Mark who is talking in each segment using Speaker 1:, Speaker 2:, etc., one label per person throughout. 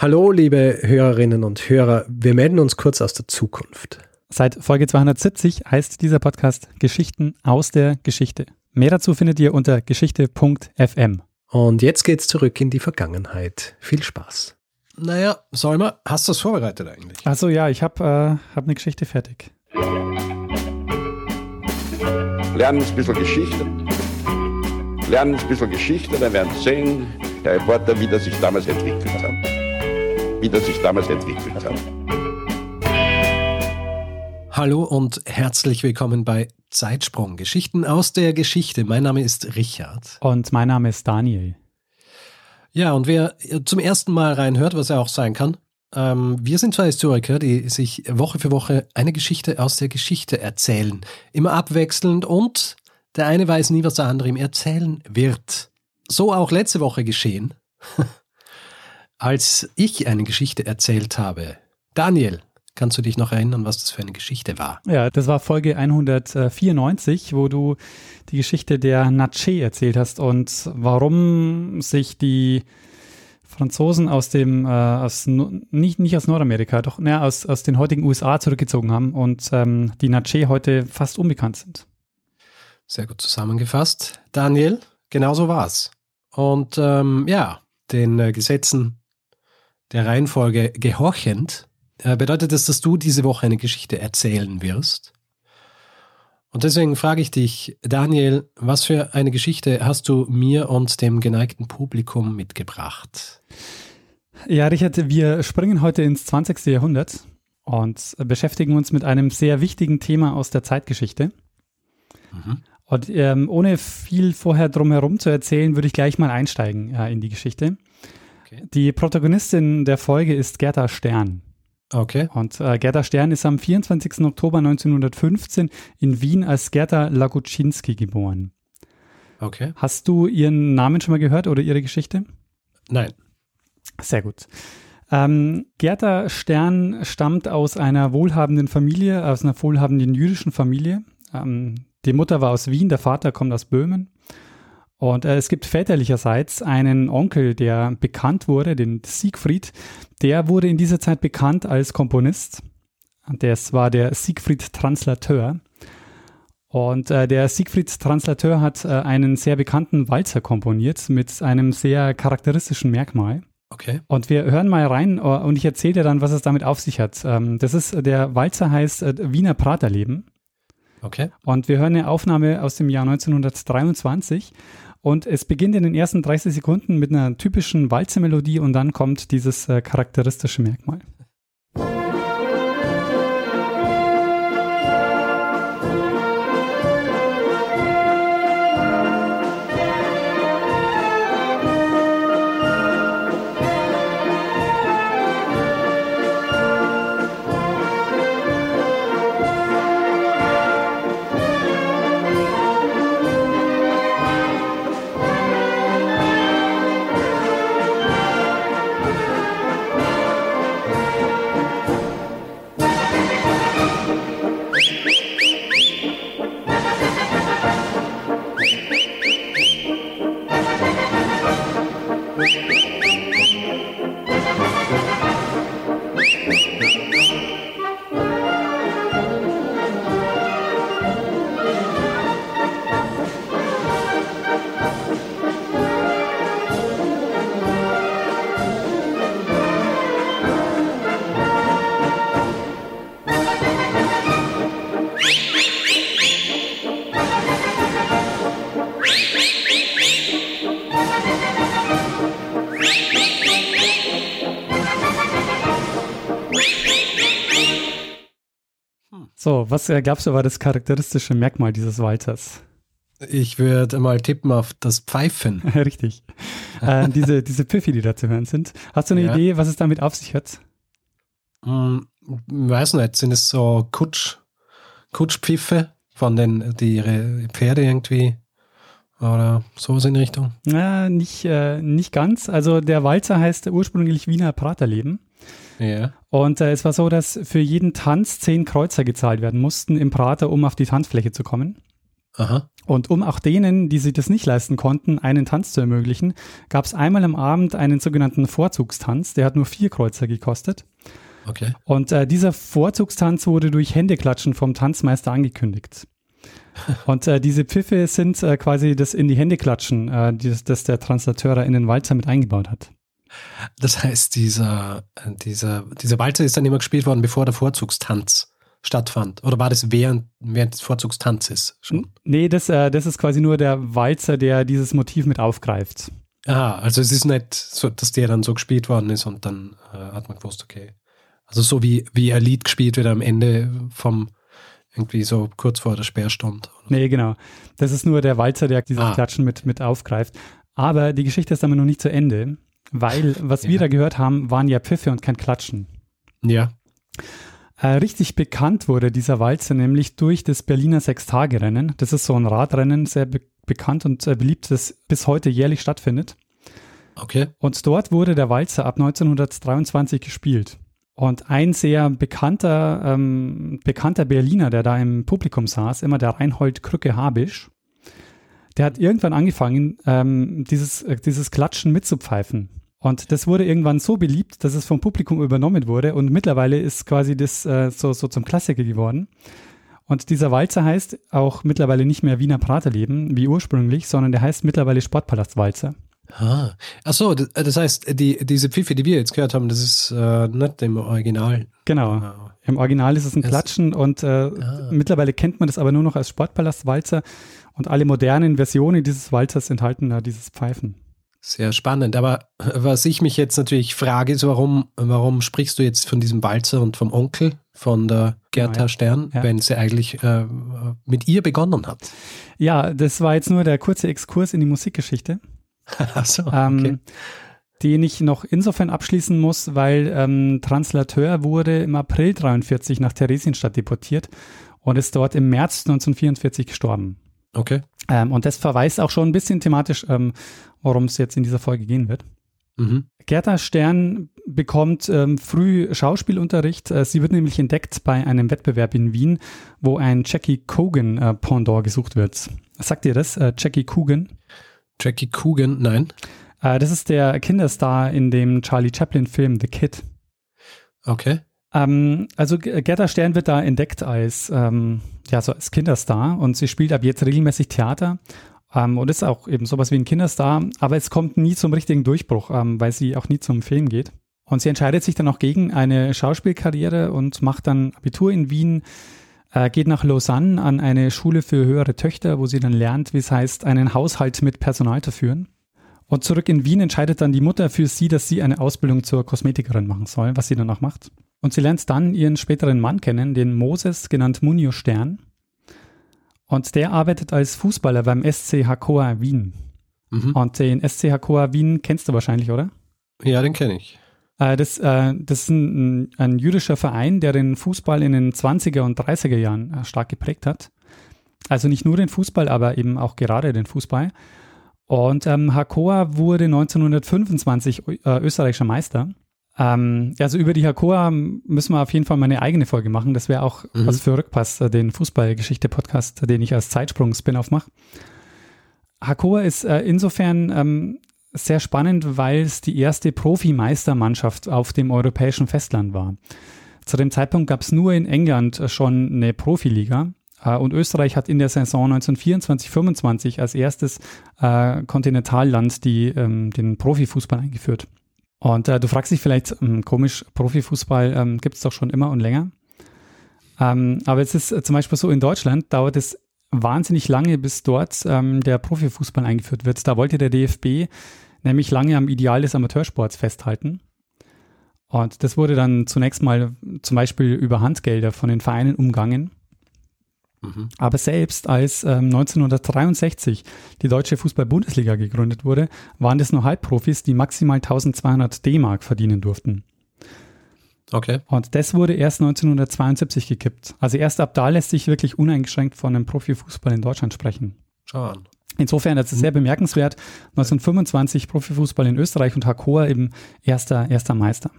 Speaker 1: Hallo, liebe Hörerinnen und Hörer. Wir melden uns kurz aus der Zukunft.
Speaker 2: Seit Folge 270 heißt dieser Podcast Geschichten aus der Geschichte. Mehr dazu findet ihr unter geschichte.fm.
Speaker 1: Und jetzt geht's zurück in die Vergangenheit. Viel Spaß.
Speaker 3: Naja, Solmer, hast du es vorbereitet eigentlich?
Speaker 2: Achso, ja, ich habe äh, hab eine Geschichte fertig.
Speaker 4: Lernen ein bisschen Geschichte. Lernen ein bisschen Geschichte, dann werden Sie sehen, Herr Reporter, wie das sich damals entwickelt hat wie das sich damals entwickelt hat.
Speaker 3: Hallo und herzlich willkommen bei Zeitsprung, Geschichten aus der Geschichte. Mein Name ist Richard.
Speaker 2: Und mein Name ist Daniel.
Speaker 3: Ja, und wer zum ersten Mal reinhört, was er auch sein kann, ähm, wir sind zwei Historiker, die sich Woche für Woche eine Geschichte aus der Geschichte erzählen. Immer abwechselnd und der eine weiß nie, was der andere ihm erzählen wird. So auch letzte Woche geschehen. als ich eine Geschichte erzählt habe. Daniel, kannst du dich noch erinnern, was das für eine Geschichte war?
Speaker 2: Ja, das war Folge 194, wo du die Geschichte der Natchez erzählt hast und warum sich die Franzosen aus dem, äh, aus, nicht, nicht aus Nordamerika, doch ne, aus, aus den heutigen USA zurückgezogen haben und ähm, die Natchez heute fast unbekannt sind.
Speaker 3: Sehr gut zusammengefasst. Daniel, genau so war's. Und ähm, ja, den äh, Gesetzen der Reihenfolge gehorchend, äh, bedeutet das, dass du diese Woche eine Geschichte erzählen wirst. Und deswegen frage ich dich, Daniel, was für eine Geschichte hast du mir und dem geneigten Publikum mitgebracht?
Speaker 2: Ja, Richard, wir springen heute ins 20. Jahrhundert und beschäftigen uns mit einem sehr wichtigen Thema aus der Zeitgeschichte. Mhm. Und ähm, ohne viel vorher drumherum zu erzählen, würde ich gleich mal einsteigen äh, in die Geschichte. Okay. Die Protagonistin der Folge ist Gerda Stern.
Speaker 3: Okay.
Speaker 2: Und äh, Gerda Stern ist am 24. Oktober 1915 in Wien als Gerda Laguczynski geboren.
Speaker 3: Okay.
Speaker 2: Hast du ihren Namen schon mal gehört oder ihre Geschichte?
Speaker 3: Nein.
Speaker 2: Sehr gut. Ähm, Gerda Stern stammt aus einer wohlhabenden Familie, aus einer wohlhabenden jüdischen Familie. Ähm, die Mutter war aus Wien, der Vater kommt aus Böhmen. Und äh, es gibt väterlicherseits einen Onkel, der bekannt wurde, den Siegfried. Der wurde in dieser Zeit bekannt als Komponist. Das war der Siegfried Translateur. Und äh, der Siegfried Translateur hat äh, einen sehr bekannten Walzer komponiert mit einem sehr charakteristischen Merkmal.
Speaker 3: Okay.
Speaker 2: Und wir hören mal rein äh, und ich erzähle dir dann, was es damit auf sich hat. Ähm, das ist, der Walzer heißt äh, Wiener Praterleben.
Speaker 3: Okay.
Speaker 2: Und wir hören eine Aufnahme aus dem Jahr 1923 und es beginnt in den ersten 30 Sekunden mit einer typischen Walzemelodie und dann kommt dieses äh, charakteristische Merkmal. Was äh, glaubst du war das charakteristische Merkmal dieses Walters?
Speaker 3: Ich würde mal tippen auf das Pfeifen.
Speaker 2: Richtig. äh, diese, diese Pfiffi, die da zu hören sind. Hast du eine ja. Idee, was es damit auf sich hat?
Speaker 3: Hm, weiß nicht. Sind es so Kutsch, Kutschpfiffe von den, die ihre Pferde irgendwie oder sowas in die Richtung?
Speaker 2: Na, nicht, äh, nicht ganz. Also der Walzer heißt ursprünglich Wiener Praterleben.
Speaker 3: Ja.
Speaker 2: Und äh, es war so, dass für jeden Tanz zehn Kreuzer gezahlt werden mussten im Prater, um auf die Tanzfläche zu kommen.
Speaker 3: Aha.
Speaker 2: Und um auch denen, die sich das nicht leisten konnten, einen Tanz zu ermöglichen, gab es einmal am Abend einen sogenannten Vorzugstanz. Der hat nur vier Kreuzer gekostet.
Speaker 3: Okay.
Speaker 2: Und äh, dieser Vorzugstanz wurde durch Händeklatschen vom Tanzmeister angekündigt. Und äh, diese Pfiffe sind äh, quasi das in die Hände klatschen, äh, das, das der Translateur in den Walzer mit eingebaut hat.
Speaker 3: Das heißt, dieser, dieser, dieser Walzer ist dann immer gespielt worden, bevor der Vorzugstanz stattfand. Oder war das während, während des Vorzugstanzes schon?
Speaker 2: Nee, das, äh, das ist quasi nur der Walzer, der dieses Motiv mit aufgreift.
Speaker 3: Ah, also es ist nicht so, dass der dann so gespielt worden ist und dann äh, hat man gewusst, okay. Also so wie, wie ein Lied gespielt wird am Ende vom, irgendwie so kurz vor der Sperrstunde.
Speaker 2: Nee, genau. Das ist nur der Walzer, der dieses
Speaker 3: Ah.
Speaker 2: Klatschen mit, mit aufgreift. Aber die Geschichte ist damit noch nicht zu Ende, weil was wir
Speaker 3: Ja.
Speaker 2: da gehört haben, waren ja Pfiffe und kein Klatschen.
Speaker 3: Ja.
Speaker 2: Äh, richtig bekannt wurde dieser Walzer nämlich durch das Berliner Sechstagerennen. Das ist so ein Radrennen, sehr be bekannt und äh, beliebt, das bis heute jährlich stattfindet.
Speaker 3: Okay.
Speaker 2: Und dort wurde der Walzer ab 1923 gespielt. Und ein sehr bekannter, ähm, bekannter Berliner, der da im Publikum saß, immer der Reinhold Krücke Habisch, der hat irgendwann angefangen, ähm, dieses, äh, dieses Klatschen mitzupfeifen. Und das wurde irgendwann so beliebt, dass es vom Publikum übernommen wurde. Und mittlerweile ist quasi das äh, so, so zum Klassiker geworden. Und dieser Walzer heißt auch mittlerweile nicht mehr Wiener Praterleben, wie ursprünglich, sondern der heißt mittlerweile Sportpalastwalzer.
Speaker 3: Ah. Achso, das, das heißt, die, diese Pfiffe, die wir jetzt gehört haben, das ist äh, nicht im Original.
Speaker 2: Genau.
Speaker 3: Ah.
Speaker 2: Im Original ist es ein
Speaker 3: Es-
Speaker 2: Klatschen und äh,
Speaker 3: Ah.
Speaker 2: mittlerweile kennt man das aber nur noch als Sportpalastwalzer und alle modernen Versionen dieses Walzers enthalten da dieses Pfeifen.
Speaker 3: Sehr spannend. Aber was ich mich jetzt natürlich frage, ist, warum, warum sprichst du jetzt von diesem Walzer und vom Onkel von der Gerda
Speaker 2: Genau, ja.
Speaker 3: Stern,
Speaker 2: Ja.
Speaker 3: wenn sie eigentlich äh, mit ihr begonnen hat?
Speaker 2: Ja, das war jetzt nur der kurze Exkurs in die Musikgeschichte,
Speaker 3: Achso,
Speaker 2: ähm,
Speaker 3: okay.
Speaker 2: den ich noch insofern abschließen muss, weil ähm, Translateur wurde im April 43 nach Theresienstadt deportiert und ist dort im März 1944 gestorben.
Speaker 3: Okay.
Speaker 2: Ähm, und das verweist auch schon ein bisschen thematisch, ähm, worum es jetzt in dieser Folge gehen wird.
Speaker 3: Mhm.
Speaker 2: Gerda Stern bekommt ähm, früh Schauspielunterricht. Äh, sie wird nämlich entdeckt bei einem Wettbewerb in Wien, wo ein Jackie Cogan äh, Pendant gesucht wird. Sagt ihr das? Äh, Jackie Coogan?
Speaker 3: Jackie Coogan, nein.
Speaker 2: Äh, das ist der Kinderstar in dem Charlie Chaplin Film The Kid.
Speaker 3: Okay.
Speaker 2: Ähm, also Gerda Stern wird da entdeckt als, ähm, ja, so als Kinderstar und sie spielt ab jetzt regelmäßig Theater ähm, und ist auch eben sowas wie ein Kinderstar, aber es kommt nie zum richtigen Durchbruch, ähm, weil sie auch nie zum Film geht. Und sie entscheidet sich dann auch gegen eine Schauspielkarriere und macht dann Abitur in Wien, äh, geht nach Lausanne an eine Schule für höhere Töchter, wo sie dann lernt, wie es heißt, einen Haushalt mit Personal zu führen. Und zurück in Wien entscheidet dann die Mutter für sie, dass sie eine Ausbildung zur Kosmetikerin machen soll, was sie dann auch macht. Und sie lernt dann ihren späteren Mann kennen, den Moses, genannt Munio Stern. Und der arbeitet als Fußballer beim SC Hakoa Wien.
Speaker 3: Mhm.
Speaker 2: Und den SC Hakoa Wien kennst du wahrscheinlich, oder?
Speaker 3: Ja, den kenne ich.
Speaker 2: Äh, das, äh, das ist ein, ein jüdischer Verein, der den Fußball in den 20er und 30er Jahren äh, stark geprägt hat. Also nicht nur den Fußball, aber eben auch gerade den Fußball. Und ähm, Hakoa wurde 1925 Ö- äh, österreichischer Meister. Ähm, also über die Hakoa müssen wir auf jeden Fall mal eine eigene Folge machen. Das wäre auch
Speaker 3: Mhm.
Speaker 2: was für Rückpass, äh, den Fußballgeschichte-Podcast, den ich als Zeitsprung-Spin-off mache. Hakoa ist äh, insofern ähm, sehr spannend, weil es die erste Profimeistermannschaft auf dem europäischen Festland war. Zu dem Zeitpunkt gab es nur in England äh, schon eine Profiliga äh, und Österreich hat in der Saison 1924-25 als erstes äh, Kontinentalland die, ähm, den Profifußball eingeführt. Und äh, du fragst dich vielleicht, ähm, komisch, Profifußball ähm, gibt es doch schon immer und länger. Ähm, aber es ist äh, zum Beispiel so, in Deutschland dauert es wahnsinnig lange, bis dort ähm, der Profifußball eingeführt wird. Da wollte der DFB nämlich lange am Ideal des Amateursports festhalten. Und das wurde dann zunächst mal zum Beispiel über Handgelder von den Vereinen umgangen.
Speaker 3: Mhm.
Speaker 2: Aber selbst als ähm, 1963 die deutsche Fußball-Bundesliga gegründet wurde, waren das nur Halbprofis, die maximal 1200 D-Mark verdienen durften.
Speaker 3: Okay.
Speaker 2: Und das wurde erst 1972 gekippt. Also erst ab da lässt sich wirklich uneingeschränkt von einem Profifußball in Deutschland sprechen.
Speaker 3: Schau an.
Speaker 2: Insofern ist es sehr bemerkenswert. 1925 Profifußball in Österreich und Hakoa eben erster, erster Meister.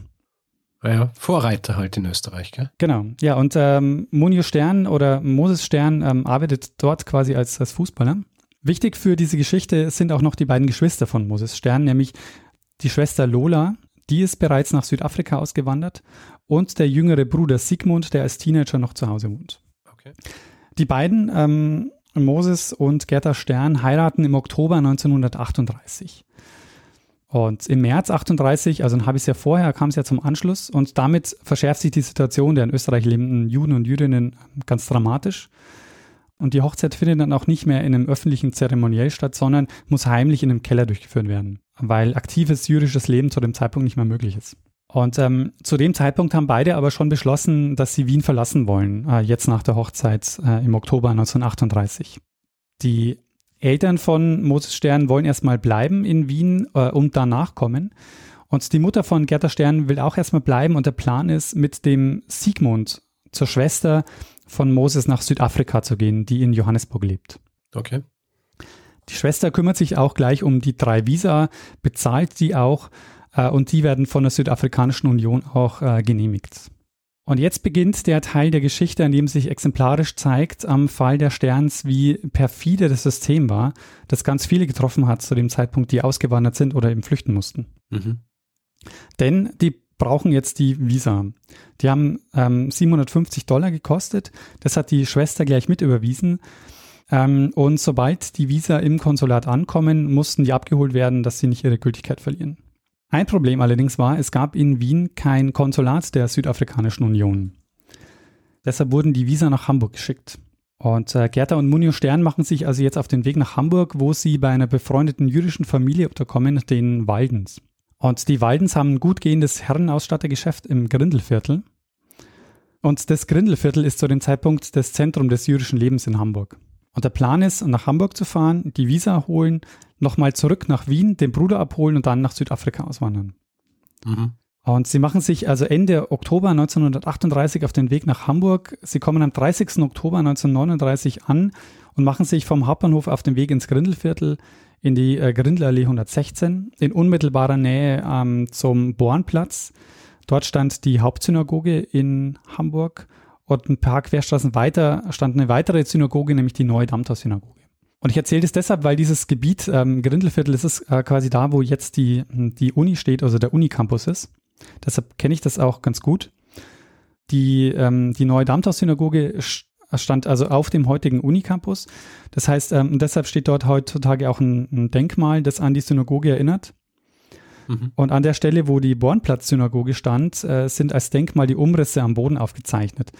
Speaker 3: Ja, Vorreiter halt in Österreich, gell?
Speaker 2: Genau, ja, und ähm, Munio Stern oder Moses Stern ähm, arbeitet dort quasi als, als Fußballer. Wichtig für diese Geschichte sind auch noch die beiden Geschwister von Moses Stern, nämlich die Schwester Lola, die ist bereits nach Südafrika ausgewandert, und der jüngere Bruder Sigmund, der als Teenager noch zu Hause wohnt.
Speaker 3: Okay.
Speaker 2: Die beiden, ähm, Moses und Gerda Stern, heiraten im Oktober 1938. Und im März 38, also ein halbes Jahr vorher, kam es ja zum Anschluss und damit verschärft sich die Situation der in Österreich lebenden Juden und Jüdinnen ganz dramatisch. Und die Hochzeit findet dann auch nicht mehr in einem öffentlichen Zeremoniell statt, sondern muss heimlich in einem Keller durchgeführt werden, weil aktives jüdisches Leben zu dem Zeitpunkt nicht mehr möglich ist. Und ähm, zu dem Zeitpunkt haben beide aber schon beschlossen, dass sie Wien verlassen wollen, äh, jetzt nach der Hochzeit äh, im Oktober 1938. Die Eltern von Moses Stern wollen erstmal bleiben in Wien äh, und danach kommen. Und die Mutter von Gerda Stern will auch erstmal bleiben und der Plan ist, mit dem Sigmund zur Schwester von Moses nach Südafrika zu gehen, die in Johannesburg lebt.
Speaker 3: Okay.
Speaker 2: Die Schwester kümmert sich auch gleich um die drei Visa, bezahlt die auch äh, und die werden von der Südafrikanischen Union auch äh, genehmigt. Und jetzt beginnt der Teil der Geschichte, an dem sich exemplarisch zeigt am Fall der Sterns, wie perfide das System war, das ganz viele getroffen hat zu dem Zeitpunkt, die ausgewandert sind oder eben flüchten mussten.
Speaker 3: Mhm.
Speaker 2: Denn die brauchen jetzt die Visa. Die haben ähm, 750 Dollar gekostet. Das hat die Schwester gleich mit überwiesen. Ähm, und sobald die Visa im Konsulat ankommen, mussten die abgeholt werden, dass sie nicht ihre Gültigkeit verlieren. Ein Problem allerdings war, es gab in Wien kein Konsulat der Südafrikanischen Union. Deshalb wurden die Visa nach Hamburg geschickt. Und äh, Gerda und Munio Stern machen sich also jetzt auf den Weg nach Hamburg, wo sie bei einer befreundeten jüdischen Familie unterkommen, den Waldens. Und die Waldens haben ein gut gehendes Herrenausstattergeschäft im Grindelviertel. Und das Grindelviertel ist zu dem Zeitpunkt das Zentrum des jüdischen Lebens in Hamburg. Und der Plan ist, nach Hamburg zu fahren, die Visa holen, nochmal zurück nach Wien, den Bruder abholen und dann nach Südafrika auswandern.
Speaker 3: Mhm.
Speaker 2: Und sie machen sich also Ende Oktober 1938 auf den Weg nach Hamburg. Sie kommen am 30. Oktober 1939 an und machen sich vom Hauptbahnhof auf den Weg ins Grindelviertel in die äh, Grindelallee 116 in unmittelbarer Nähe ähm, zum Bornplatz. Dort stand die Hauptsynagoge in Hamburg und ein paar Querstraßen weiter stand eine weitere Synagoge, nämlich die Neue Dammtor-Synagoge. Und ich erzähle das deshalb, weil dieses Gebiet, ähm, Grindelviertel, das ist äh, quasi da, wo jetzt die, die Uni steht, also der Unicampus ist. Deshalb kenne ich das auch ganz gut. Die, ähm, die neue Damtau-Synagoge stand also auf dem heutigen Unicampus. Das heißt, ähm, deshalb steht dort heutzutage auch ein, ein, Denkmal, das an die Synagoge erinnert. Mhm. Und an der Stelle, wo die Bornplatz-Synagoge stand, äh, sind als Denkmal die Umrisse am Boden aufgezeichnet.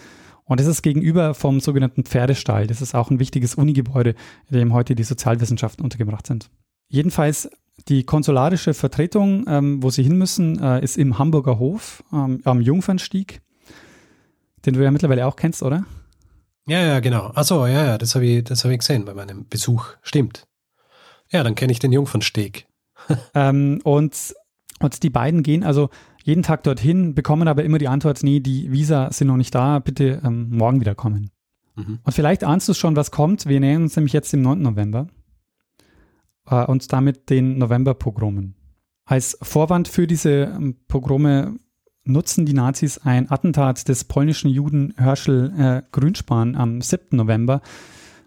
Speaker 2: Und das ist gegenüber vom sogenannten Pferdestall. Das ist auch ein wichtiges Unigebäude, in dem heute die Sozialwissenschaften untergebracht sind. Jedenfalls die konsularische Vertretung, ähm, wo sie hin müssen, äh, ist im Hamburger Hof ähm, am Jungfernstieg, den du ja mittlerweile auch kennst, oder?
Speaker 3: Ja, ja, genau. Achso, ja, ja, das habe ich, hab ich gesehen bei meinem Besuch. Stimmt. Ja, dann kenne ich den Jungfernsteg.
Speaker 2: ähm, und, und die beiden gehen also jeden Tag dorthin, bekommen aber immer die Antwort, nee, die Visa sind noch nicht da, bitte ähm, morgen wieder kommen. Mhm. Und vielleicht ahnst du schon, was kommt. Wir nähern uns nämlich jetzt im 9. November äh, und damit den Novemberpogromen. Als Vorwand für diese ähm, Pogrome nutzen die Nazis ein Attentat des polnischen Juden Herschel äh, Grünspan am 7. November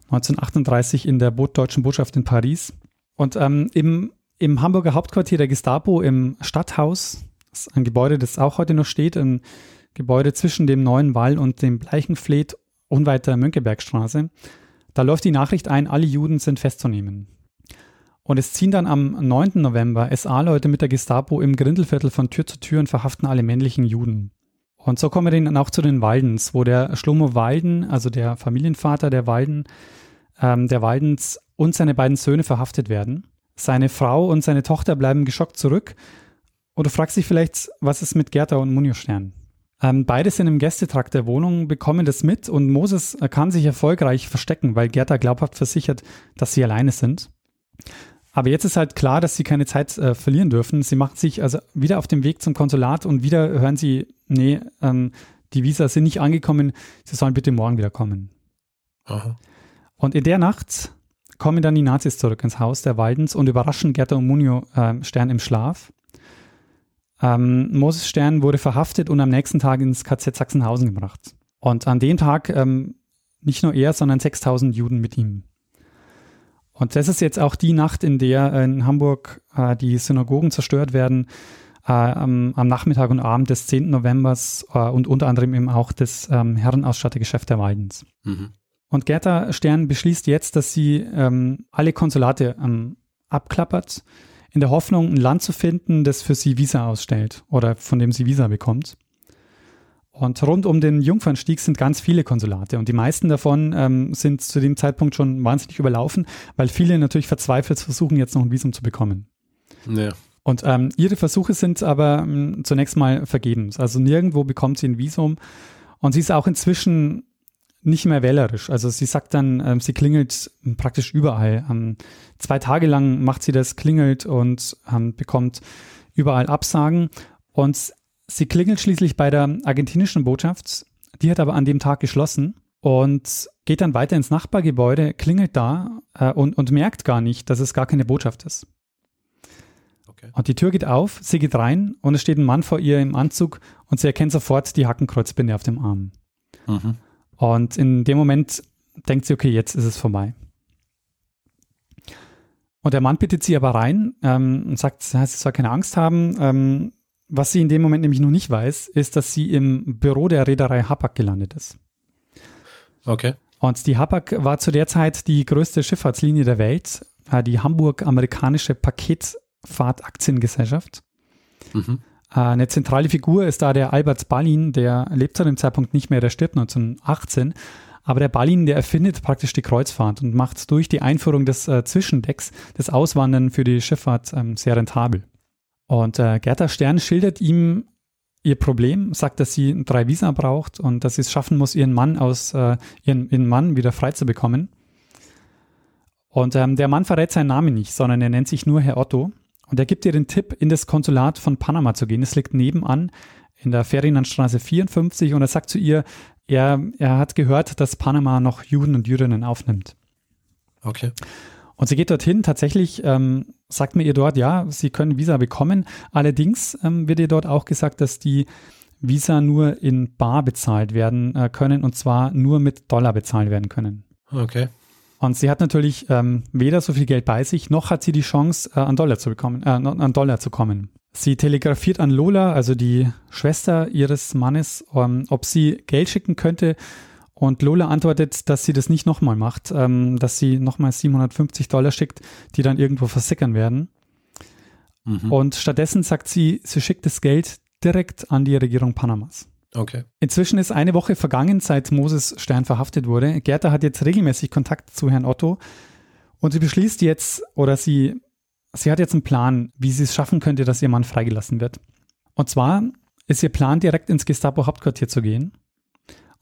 Speaker 2: 1938 in der deutschen Botschaft in Paris. Und ähm, im, im Hamburger Hauptquartier der Gestapo im Stadthaus das ist ein Gebäude, das auch heute noch steht, ein Gebäude zwischen dem Neuen Wall und dem Bleichenfleet unweit der Mönckebergstraße. Da läuft die Nachricht ein, alle Juden sind festzunehmen. Und es ziehen dann am 9. November SA-Leute mit der Gestapo im Grindelviertel von Tür zu Tür und verhaften alle männlichen Juden. Und so kommen wir dann auch zu den Waldens, wo der Schlomo Walden, also der Familienvater der Walden, ähm, der Waldens und seine beiden Söhne verhaftet werden. Seine Frau und seine Tochter bleiben geschockt zurück oder fragst dich vielleicht, was ist mit Gerda und Munio Stern? Ähm, beide sind im Gästetrakt der Wohnung, bekommen das mit und Moses kann sich erfolgreich verstecken, weil Gerda glaubhaft versichert, dass sie alleine sind. Aber jetzt ist halt klar, dass sie keine Zeit äh, verlieren dürfen. Sie machen sich also wieder auf dem Weg zum Konsulat und wieder hören sie, nee, ähm, die Visa sind nicht angekommen, sie sollen bitte morgen wieder kommen. Aha. Und in der Nacht kommen dann die Nazis zurück ins Haus der Waldens und überraschen Gerda und Munio äh, Stern im Schlaf. Ähm, Moses Stern wurde verhaftet und am nächsten Tag ins KZ Sachsenhausen gebracht. Und an dem Tag ähm, nicht nur er, sondern 6000 Juden mit ihm. Und das ist jetzt auch die Nacht, in der in Hamburg äh, die Synagogen zerstört werden, äh, am, am, Nachmittag und Abend des 10. Novembers äh, und unter anderem eben auch das ähm, Herrenausstattergeschäft der Weidens. Mhm. Und Gerda Stern beschließt jetzt, dass sie ähm, alle Konsulate ähm, abklappert, in der Hoffnung, ein Land zu finden, das für sie Visa ausstellt oder von dem sie Visa bekommt. Und rund um den Jungfernstieg sind ganz viele Konsulate und die meisten davon ähm, sind zu dem Zeitpunkt schon wahnsinnig überlaufen, weil viele natürlich verzweifelt versuchen, jetzt noch ein Visum zu bekommen. Ja. Und ähm, ihre Versuche sind aber ähm, zunächst mal vergebens. Also nirgendwo bekommt sie ein Visum und sie ist auch inzwischen nicht mehr wählerisch. Also sie sagt dann, ähm, sie klingelt praktisch überall. Ähm, zwei Tage lang macht sie das, klingelt und ähm, bekommt überall Absagen. Und Sie klingelt schließlich bei der argentinischen Botschaft, die hat aber an dem Tag geschlossen und geht dann weiter ins Nachbargebäude, klingelt da äh, und, und merkt gar nicht, dass es gar keine Botschaft ist. Okay. Und die Tür geht auf, sie geht rein und es steht ein Mann vor ihr im Anzug und sie erkennt sofort die Hackenkreuzbinde auf dem Arm. Mhm. Und in dem Moment denkt sie, okay, jetzt ist es vorbei. Und der Mann bittet sie aber rein ähm, und sagt, sie soll keine Angst haben. Ähm, was sie in dem Moment nämlich noch nicht weiß, ist, dass sie im Büro der Reederei Hapag gelandet ist.
Speaker 3: Okay.
Speaker 2: Und die Hapag war zu der Zeit die größte Schifffahrtslinie der Welt, die Hamburg-amerikanische Paketfahrtaktiengesellschaft. Mhm. Eine zentrale Figur ist da der Albert Ballin, der lebt zu dem Zeitpunkt nicht mehr, der stirbt 1918. Aber der Ballin, der erfindet praktisch die Kreuzfahrt und macht durch die Einführung des äh, Zwischendecks das Auswandern für die Schifffahrt ähm, sehr rentabel. Und äh, Gerda Stern schildert ihm ihr Problem, sagt, dass sie drei Visa braucht und dass sie es schaffen muss, ihren Mann aus äh, ihren, ihren Mann wieder frei zu bekommen. Und ähm, der Mann verrät seinen Namen nicht, sondern er nennt sich nur Herr Otto. Und er gibt ihr den Tipp, in das Konsulat von Panama zu gehen. Es liegt nebenan in der Ferdinandstraße 54 und er sagt zu ihr, er, er hat gehört, dass Panama noch Juden und Jüdinnen aufnimmt.
Speaker 3: Okay.
Speaker 2: Und sie geht dorthin. Tatsächlich ähm, sagt mir ihr dort, ja, sie können Visa bekommen. Allerdings ähm, wird ihr dort auch gesagt, dass die Visa nur in Bar bezahlt werden äh, können und zwar nur mit Dollar bezahlt werden können.
Speaker 3: Okay.
Speaker 2: Und sie hat natürlich ähm, weder so viel Geld bei sich, noch hat sie die Chance, äh, an Dollar zu bekommen, äh, an Dollar zu kommen. Sie telegrafiert an Lola, also die Schwester ihres Mannes, ähm, ob sie Geld schicken könnte und Lola antwortet, dass sie das nicht nochmal macht, ähm, dass sie nochmal 750 Dollar schickt, die dann irgendwo versickern werden. Mhm. Und stattdessen sagt sie, sie schickt das Geld direkt an die Regierung Panamas.
Speaker 3: Okay.
Speaker 2: Inzwischen ist eine Woche vergangen, seit Moses Stern verhaftet wurde. Gerda hat jetzt regelmäßig Kontakt zu Herrn Otto und sie beschließt jetzt, oder sie, sie hat jetzt einen Plan, wie sie es schaffen könnte, dass ihr Mann freigelassen wird. Und zwar ist ihr Plan, direkt ins Gestapo-Hauptquartier zu gehen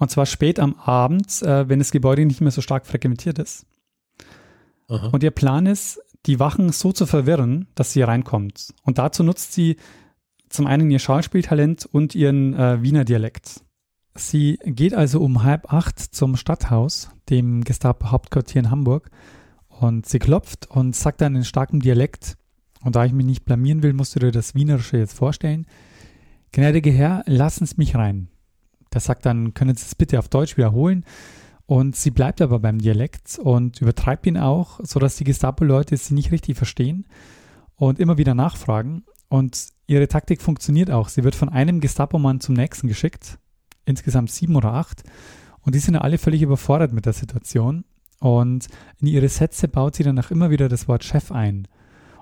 Speaker 2: und zwar spät am Abend, äh, wenn das Gebäude nicht mehr so stark frequentiert ist. Aha. Und ihr Plan ist, die Wachen so zu verwirren, dass sie reinkommt. Und dazu nutzt sie zum einen ihr Schauspieltalent und ihren äh, Wiener Dialekt. Sie geht also um halb acht zum Stadthaus, dem Gestapo-Hauptquartier in Hamburg, und sie klopft und sagt dann in starkem Dialekt, und da ich mich nicht blamieren will, musst du dir das Wienerische jetzt vorstellen. Gnädige Herr, lassen Sie mich rein. Der sagt dann, können Sie es bitte auf Deutsch wiederholen? Und sie bleibt aber beim Dialekt und übertreibt ihn auch, sodass die Gestapo-Leute sie nicht richtig verstehen und immer wieder nachfragen. Und ihre Taktik funktioniert auch. Sie wird von einem Gestapo-Mann zum nächsten geschickt, insgesamt sieben oder acht. Und die sind alle völlig überfordert mit der Situation. Und in ihre Sätze baut sie dann auch immer wieder das Wort Chef ein.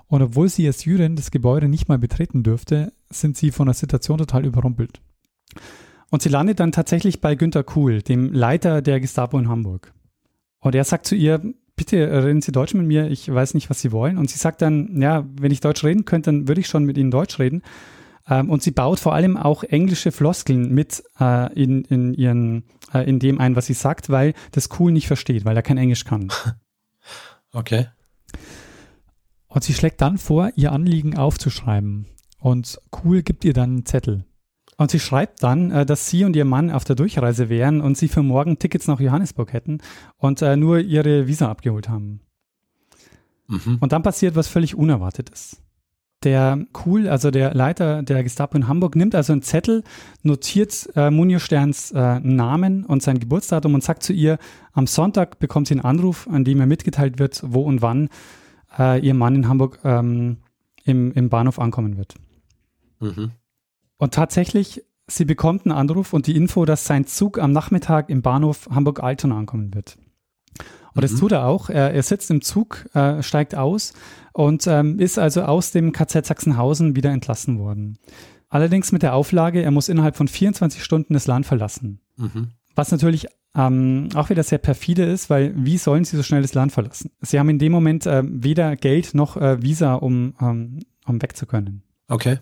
Speaker 2: Und obwohl sie als Jüdin das Gebäude nicht mal betreten dürfte, sind sie von der Situation total überrumpelt. Und sie landet dann tatsächlich bei Günter Kuhl, dem Leiter der Gestapo in Hamburg. Und er sagt zu ihr, bitte reden Sie Deutsch mit mir, ich weiß nicht, was Sie wollen. Und sie sagt dann, ja, wenn ich Deutsch reden könnte, dann würde ich schon mit Ihnen Deutsch reden. Ähm, und sie baut vor allem auch englische Floskeln mit äh, in, in, ihren, äh, in dem ein, was sie sagt, weil das Cool nicht versteht, weil er kein Englisch kann.
Speaker 3: Okay.
Speaker 2: Und sie schlägt dann vor, ihr Anliegen aufzuschreiben. Und Cool gibt ihr dann einen Zettel. Und sie schreibt dann, äh, dass sie und ihr Mann auf der Durchreise wären und sie für morgen Tickets nach Johannesburg hätten und äh, nur ihre Visa abgeholt haben. Mhm. Und dann passiert was völlig Unerwartetes. Der Kuhl, also der Leiter der Gestapo in Hamburg, nimmt also einen Zettel, notiert äh, Munir Sterns äh, Namen und sein Geburtsdatum und sagt zu ihr, am Sonntag bekommt sie einen Anruf, an dem ihr mitgeteilt wird, wo und wann äh, ihr Mann in Hamburg ähm, im, im Bahnhof ankommen wird. Mhm. Und tatsächlich, sie bekommt einen Anruf und die Info, dass sein Zug am Nachmittag im Bahnhof Hamburg-Altona ankommen wird. Und das mhm. tut er auch. Er, er sitzt im Zug, äh, steigt aus und ähm, ist also aus dem KZ Sachsenhausen wieder entlassen worden. Allerdings mit der Auflage, er muss innerhalb von 24 Stunden das Land verlassen. Mhm. Was natürlich ähm, auch wieder sehr perfide ist, weil wie sollen sie so schnell das Land verlassen? Sie haben in dem Moment äh, weder Geld noch äh, Visa, um, ähm, um weg zu können.
Speaker 3: Okay.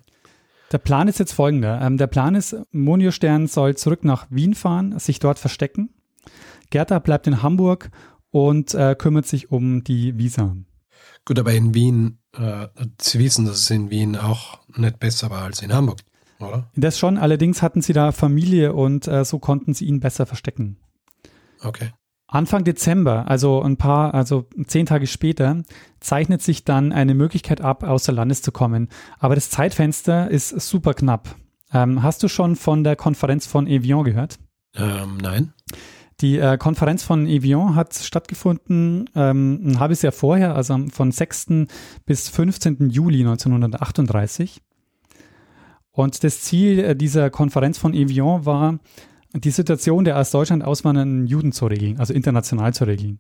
Speaker 2: Der Plan ist jetzt folgender. Ähm, der Plan ist, Monio Stern soll zurück nach Wien fahren, sich dort verstecken. Gerda bleibt in Hamburg und äh, kümmert sich um die Visa.
Speaker 3: Gut, aber in Wien, äh, Sie wissen, dass es in Wien auch nicht besser war als in Hamburg, oder?
Speaker 2: Das schon, allerdings hatten sie da Familie und äh, so konnten sie ihn besser verstecken.
Speaker 3: Okay.
Speaker 2: Anfang Dezember, also ein paar, also zehn Tage später, zeichnet sich dann eine Möglichkeit ab, außer Landes zu kommen. Aber das Zeitfenster ist super knapp. Ähm, hast du schon von der Konferenz von Evian gehört?
Speaker 3: Ähm, nein.
Speaker 2: Die äh, Konferenz von Evian hat stattgefunden ähm, ein halbes Jahr vorher, also von 6. bis 15. Juli 1938. Und das Ziel äh, dieser Konferenz von Evian war, die Situation der aus Deutschland auswandernden Juden zu regeln, also international zu regeln.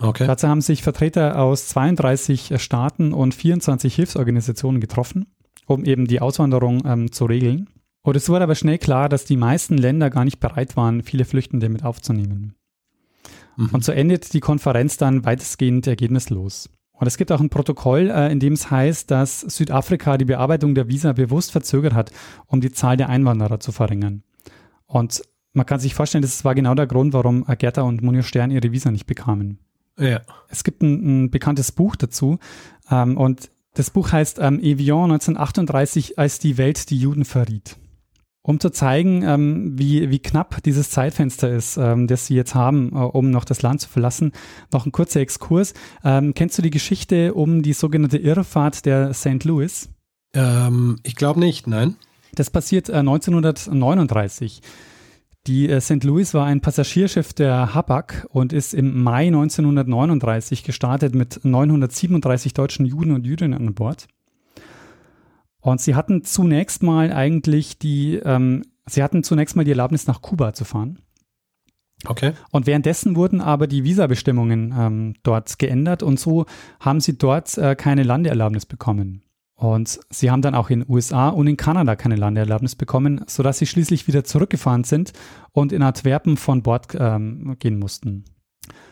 Speaker 2: Okay. Dazu haben sich Vertreter aus 32 Staaten und 24 Hilfsorganisationen getroffen, um eben die Auswanderung ähm, zu regeln. Und es wurde aber schnell klar, dass die meisten Länder gar nicht bereit waren, viele Flüchtende mit aufzunehmen. Mhm. Und so endet die Konferenz dann weitestgehend ergebnislos. Und es gibt auch ein Protokoll, äh, in dem es heißt, dass Südafrika die Bearbeitung der Visa bewusst verzögert hat, um die Zahl der Einwanderer zu verringern. Und man kann sich vorstellen, das war genau der Grund, warum Gerda und Munir Stern ihre Visa nicht bekamen.
Speaker 3: Ja.
Speaker 2: Es gibt ein, ein bekanntes Buch dazu ähm, und das Buch heißt ähm, Evian 1938, als die Welt die Juden verriet um zu zeigen, ähm, wie, wie knapp dieses Zeitfenster ist, ähm, das Sie jetzt haben, äh, um noch das Land zu verlassen. Noch ein kurzer Exkurs. Ähm, kennst du die Geschichte um die sogenannte Irrfahrt der St. Louis?
Speaker 3: Ähm, ich glaube nicht, nein.
Speaker 2: Das passiert äh, 1939. Die äh, St. Louis war ein Passagierschiff der Habak und ist im Mai 1939 gestartet mit 937 deutschen Juden und Jüdinnen an Bord. Und sie hatten zunächst mal eigentlich die, ähm, sie hatten zunächst mal die Erlaubnis nach Kuba zu fahren.
Speaker 3: Okay.
Speaker 2: Und währenddessen wurden aber die Visabestimmungen ähm, dort geändert und so haben sie dort äh, keine Landeerlaubnis bekommen. Und sie haben dann auch in USA und in Kanada keine Landeerlaubnis bekommen, sodass sie schließlich wieder zurückgefahren sind und in Antwerpen von Bord ähm, gehen mussten.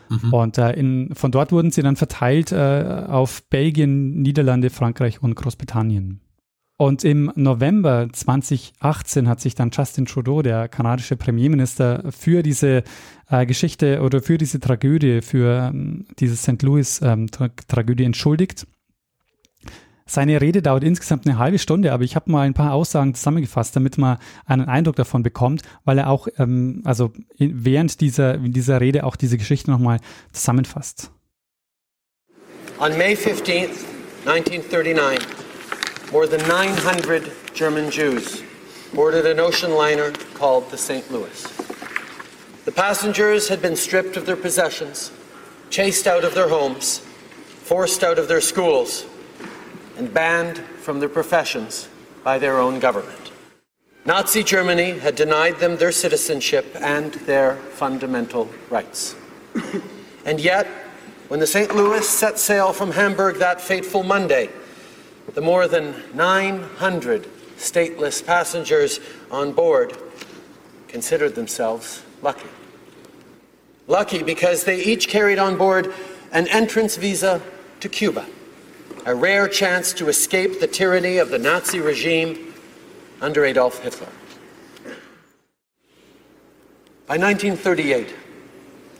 Speaker 2: Mhm. Und äh, in, von dort wurden sie dann verteilt äh, auf Belgien, Niederlande, Frankreich und Großbritannien. Und im November 2018 hat sich dann Justin Trudeau, der kanadische Premierminister, für diese äh, Geschichte oder für diese Tragödie, für ähm, diese St. Louis-Tragödie ähm, entschuldigt. Seine Rede dauert insgesamt eine halbe Stunde, aber ich habe mal ein paar Aussagen zusammengefasst, damit man einen Eindruck davon bekommt, weil er auch, ähm, also während dieser, dieser Rede auch diese Geschichte nochmal zusammenfasst.
Speaker 5: On May 15th, 1939, more than 900 German Jews boarded an ocean liner called the St. Louis. The passengers had been stripped of their possessions, chased out of their homes, forced out of their schools, and banned from their professions by their own government. Nazi Germany had denied them their citizenship and their fundamental rights. and yet, when the St. Louis set sail from Hamburg that fateful Monday, the more than 900 stateless passengers on board considered themselves lucky. Lucky because they each carried on board an entrance visa to Cuba, a rare chance to escape the tyranny of the Nazi regime under Adolf Hitler. By 1938,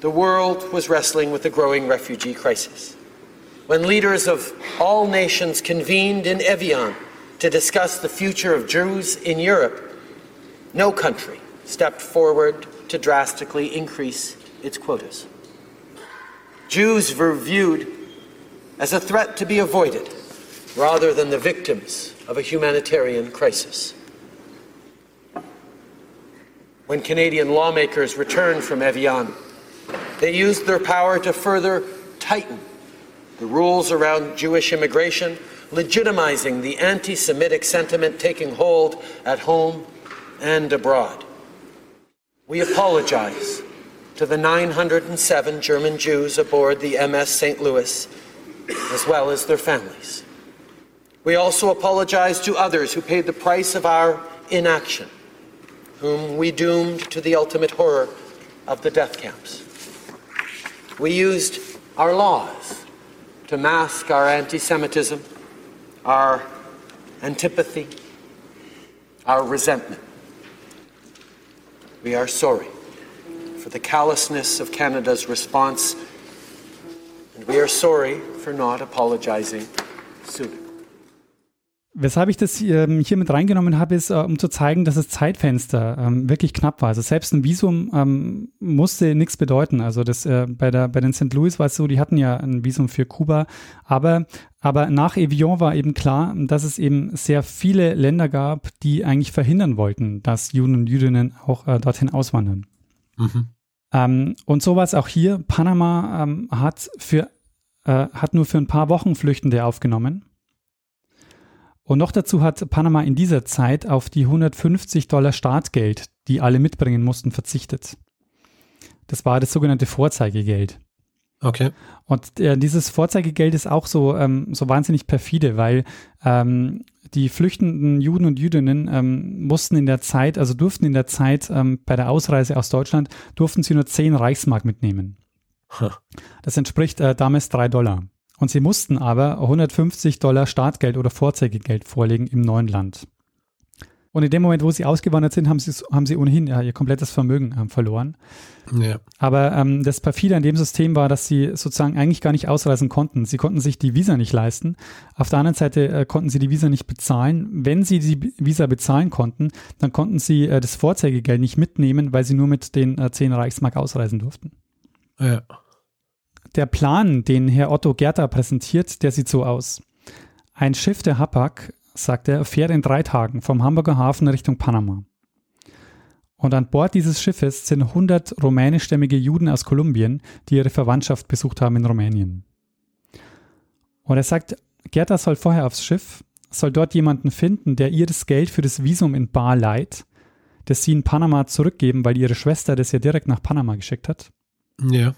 Speaker 5: the world was wrestling with the growing refugee crisis when leaders of all nations convened in Evian to discuss the future of Jews in Europe, no country stepped forward to drastically increase its quotas. Jews were viewed as a threat to be avoided, rather than the victims of a humanitarian crisis. When Canadian lawmakers returned from Evian, they used their power to further tighten the rules around Jewish immigration, legitimizing the anti Semitic sentiment taking hold at home and abroad. We apologize to the 907 German Jews aboard the MS St. Louis, as well as their families. We also apologize to others who paid the price of our inaction, whom we doomed to the ultimate horror of the death camps. We used our laws to mask our anti Semitism, our antipathy, our resentment. We are sorry for the callousness of Canada's response, and we are sorry for not apologizing sooner.
Speaker 2: Weshalb ich das ähm, hier mit reingenommen habe, ist, äh, um zu zeigen, dass das Zeitfenster ähm, wirklich knapp war. Also selbst ein Visum ähm, musste nichts bedeuten. Also das äh, bei der bei den St. Louis war es so, die hatten ja ein Visum für Kuba, aber aber nach Evian war eben klar, dass es eben sehr viele Länder gab, die eigentlich verhindern wollten, dass Juden und Jüdinnen auch äh, dorthin auswandern. Mhm. Ähm, und so war es auch hier. Panama ähm, hat für äh, hat nur für ein paar Wochen Flüchtende aufgenommen und noch dazu hat Panama in dieser Zeit auf die 150 Dollar Startgeld, die alle mitbringen mussten, verzichtet. Das war das sogenannte Vorzeigegeld.
Speaker 3: Okay.
Speaker 2: Und äh, dieses Vorzeigegeld ist auch so, ähm, so wahnsinnig perfide, weil ähm, die flüchtenden Juden und Jüdinnen ähm, mussten in der Zeit, also durften in der Zeit ähm, bei der Ausreise aus Deutschland, durften sie nur 10 Reichsmark mitnehmen. Das entspricht äh, damals 3 Dollar. Und sie mussten aber 150 Dollar Startgeld oder Vorzeigegeld vorlegen im neuen Land. Und in dem Moment, wo sie ausgewandert sind, haben sie, haben sie ohnehin ja, ihr komplettes Vermögen ähm, verloren. Ja. Aber ähm, das Perfide an dem System war, dass sie sozusagen eigentlich gar nicht ausreisen konnten. Sie konnten sich die Visa nicht leisten. Auf der anderen Seite äh, konnten sie die Visa nicht bezahlen. Wenn sie die Visa bezahlen konnten, dann konnten sie äh, das Vorzeigegeld nicht mitnehmen, weil sie nur mit den äh, 10 Reichsmark ausreisen durften.
Speaker 3: Ja.
Speaker 2: Der Plan, den Herr Otto Gerter präsentiert, der sieht so aus. Ein Schiff der Hapag, sagt er, fährt in drei Tagen vom Hamburger Hafen Richtung Panama. Und an Bord dieses Schiffes sind 100 rumänischstämmige Juden aus Kolumbien, die ihre Verwandtschaft besucht haben in Rumänien. Und er sagt, Gerda soll vorher aufs Schiff, soll dort jemanden finden, der ihr das Geld für das Visum in Bar leiht, das sie in Panama zurückgeben, weil ihre Schwester das ja direkt nach Panama geschickt hat.
Speaker 3: Ja.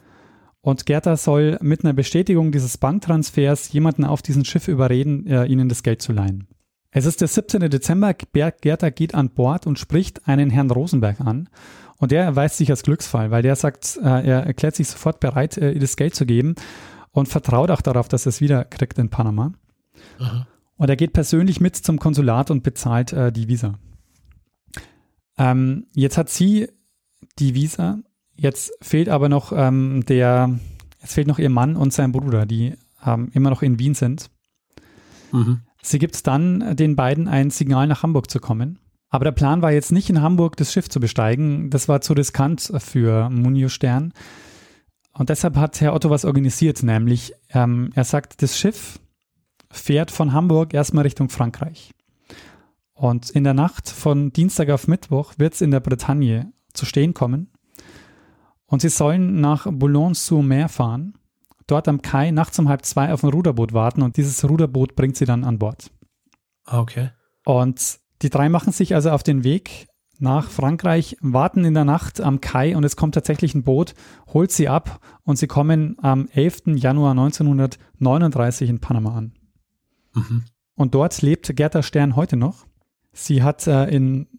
Speaker 2: Und Gerda soll mit einer Bestätigung dieses Banktransfers jemanden auf diesem Schiff überreden, äh, ihnen das Geld zu leihen. Es ist der 17. Dezember, Gerda geht an Bord und spricht einen Herrn Rosenberg an. Und der erweist sich als Glücksfall, weil der sagt, äh, er erklärt sich sofort bereit, äh, ihr das Geld zu geben und vertraut auch darauf, dass er es wieder kriegt in Panama. Aha. Und er geht persönlich mit zum Konsulat und bezahlt äh, die Visa. Ähm, jetzt hat sie die Visa Jetzt fehlt aber noch ähm, der, jetzt fehlt noch ihr Mann und sein Bruder, die ähm, immer noch in Wien sind. Mhm. Sie gibt dann den beiden ein Signal, nach Hamburg zu kommen. Aber der Plan war jetzt nicht in Hamburg das Schiff zu besteigen. Das war zu riskant für Munio Stern. Und deshalb hat Herr Otto was organisiert, nämlich ähm, er sagt, das Schiff fährt von Hamburg erstmal Richtung Frankreich. Und in der Nacht von Dienstag auf Mittwoch wird es in der Bretagne zu stehen kommen. Und sie sollen nach Boulogne-sur-Mer fahren, dort am Kai nachts um halb zwei auf ein Ruderboot warten und dieses Ruderboot bringt sie dann an Bord.
Speaker 3: Ah, okay.
Speaker 2: Und die drei machen sich also auf den Weg nach Frankreich, warten in der Nacht am Kai und es kommt tatsächlich ein Boot, holt sie ab und sie kommen am 11. Januar 1939 in Panama an. Mhm. Und dort lebt Gerda Stern heute noch. Sie hat äh, in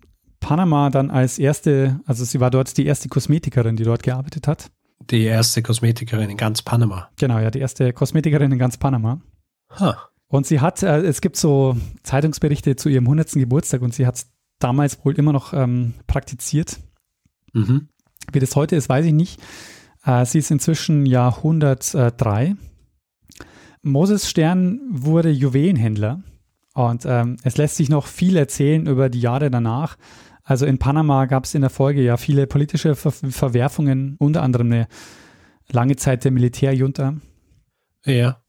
Speaker 2: Panama dann als erste, also sie war dort die erste Kosmetikerin, die dort gearbeitet hat.
Speaker 3: Die erste Kosmetikerin in ganz Panama.
Speaker 2: Genau, ja, die erste Kosmetikerin in ganz Panama.
Speaker 3: Huh.
Speaker 2: Und sie hat, äh, es gibt so Zeitungsberichte zu ihrem 100. Geburtstag und sie hat es damals wohl immer noch ähm, praktiziert. Mhm. Wie das heute ist, weiß ich nicht. Äh, sie ist inzwischen Jahr 103. Moses Stern wurde Juwelenhändler und ähm, es lässt sich noch viel erzählen über die Jahre danach. Also in Panama gab es in der Folge ja viele politische Ver Verwerfungen, unter anderem eine lange Zeit der Militärjunta.
Speaker 3: Ja.